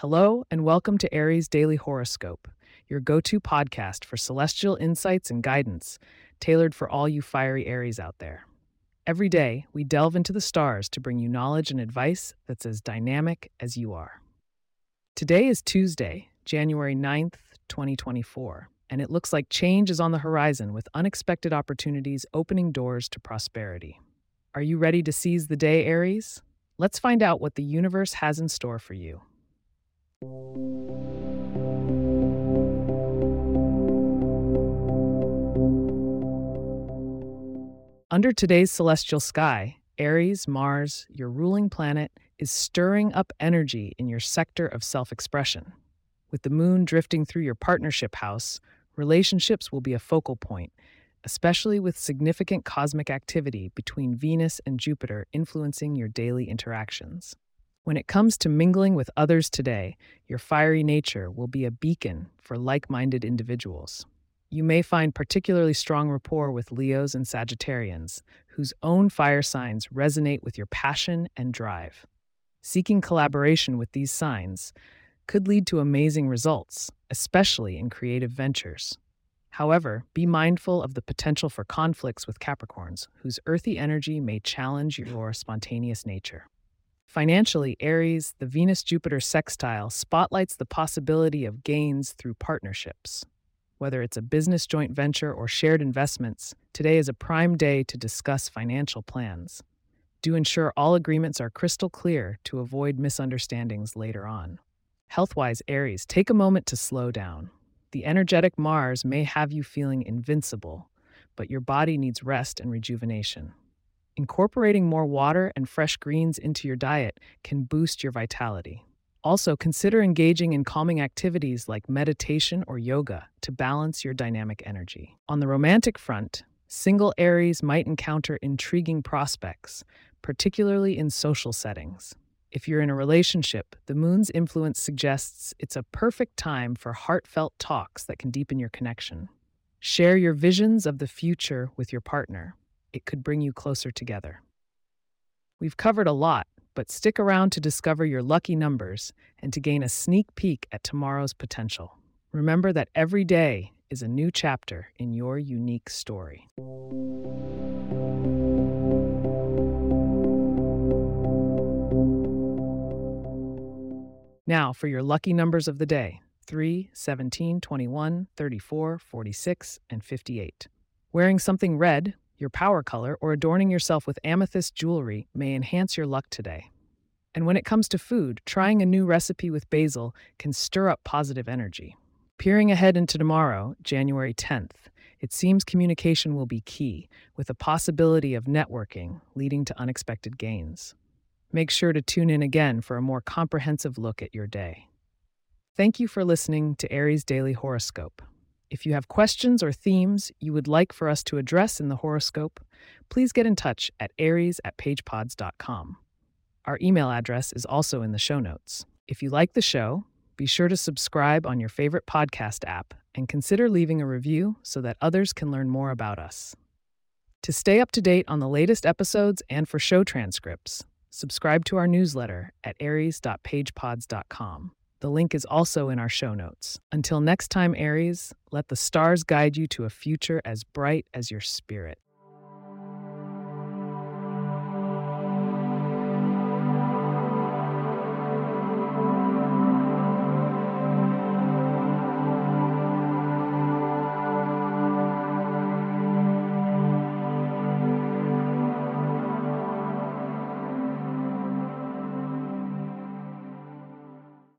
Hello, and welcome to Aries Daily Horoscope, your go to podcast for celestial insights and guidance, tailored for all you fiery Aries out there. Every day, we delve into the stars to bring you knowledge and advice that's as dynamic as you are. Today is Tuesday, January 9th, 2024, and it looks like change is on the horizon with unexpected opportunities opening doors to prosperity. Are you ready to seize the day, Aries? Let's find out what the universe has in store for you. Under today's celestial sky, Aries, Mars, your ruling planet, is stirring up energy in your sector of self expression. With the moon drifting through your partnership house, relationships will be a focal point, especially with significant cosmic activity between Venus and Jupiter influencing your daily interactions. When it comes to mingling with others today, your fiery nature will be a beacon for like minded individuals. You may find particularly strong rapport with Leos and Sagittarians, whose own fire signs resonate with your passion and drive. Seeking collaboration with these signs could lead to amazing results, especially in creative ventures. However, be mindful of the potential for conflicts with Capricorns, whose earthy energy may challenge your spontaneous nature. Financially, Aries, the Venus Jupiter sextile spotlights the possibility of gains through partnerships. Whether it's a business joint venture or shared investments, today is a prime day to discuss financial plans. Do ensure all agreements are crystal clear to avoid misunderstandings later on. Health-wise, Aries, take a moment to slow down. The energetic Mars may have you feeling invincible, but your body needs rest and rejuvenation. Incorporating more water and fresh greens into your diet can boost your vitality. Also, consider engaging in calming activities like meditation or yoga to balance your dynamic energy. On the romantic front, single Aries might encounter intriguing prospects, particularly in social settings. If you're in a relationship, the moon's influence suggests it's a perfect time for heartfelt talks that can deepen your connection. Share your visions of the future with your partner it could bring you closer together. We've covered a lot, but stick around to discover your lucky numbers and to gain a sneak peek at tomorrow's potential. Remember that every day is a new chapter in your unique story. Now, for your lucky numbers of the day 3, 17, 21, 34, 46, and 58. Wearing something red your power color, or adorning yourself with amethyst jewelry may enhance your luck today. And when it comes to food, trying a new recipe with basil can stir up positive energy. Peering ahead into tomorrow, January 10th, it seems communication will be key, with a possibility of networking leading to unexpected gains. Make sure to tune in again for a more comprehensive look at your day. Thank you for listening to Aries Daily Horoscope. If you have questions or themes you would like for us to address in the horoscope, please get in touch at aries at pagepods.com. Our email address is also in the show notes. If you like the show, be sure to subscribe on your favorite podcast app and consider leaving a review so that others can learn more about us. To stay up to date on the latest episodes and for show transcripts, subscribe to our newsletter at aries.pagepods.com. The link is also in our show notes. Until next time, Aries, let the stars guide you to a future as bright as your spirit.